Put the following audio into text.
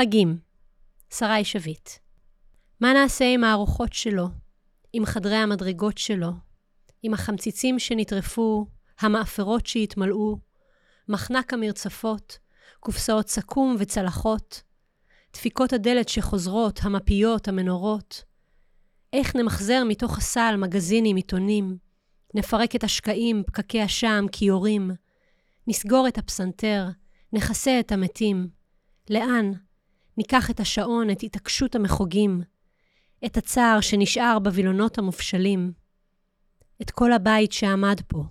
חגים, שרי שביט. מה נעשה עם הארוחות שלו, עם חדרי המדרגות שלו, עם החמציצים שנטרפו, המאפרות שהתמלאו, מחנק המרצפות, קופסאות סכו"ם וצלחות, דפיקות הדלת שחוזרות, המפיות, המנורות. איך נמחזר מתוך הסל מגזינים, עיתונים, נפרק את השקעים, פקקי עשם, כיורים, נסגור את הפסנתר, נכסה את המתים. לאן? ניקח את השעון, את התעקשות המחוגים, את הצער שנשאר בווילונות המופשלים, את כל הבית שעמד פה.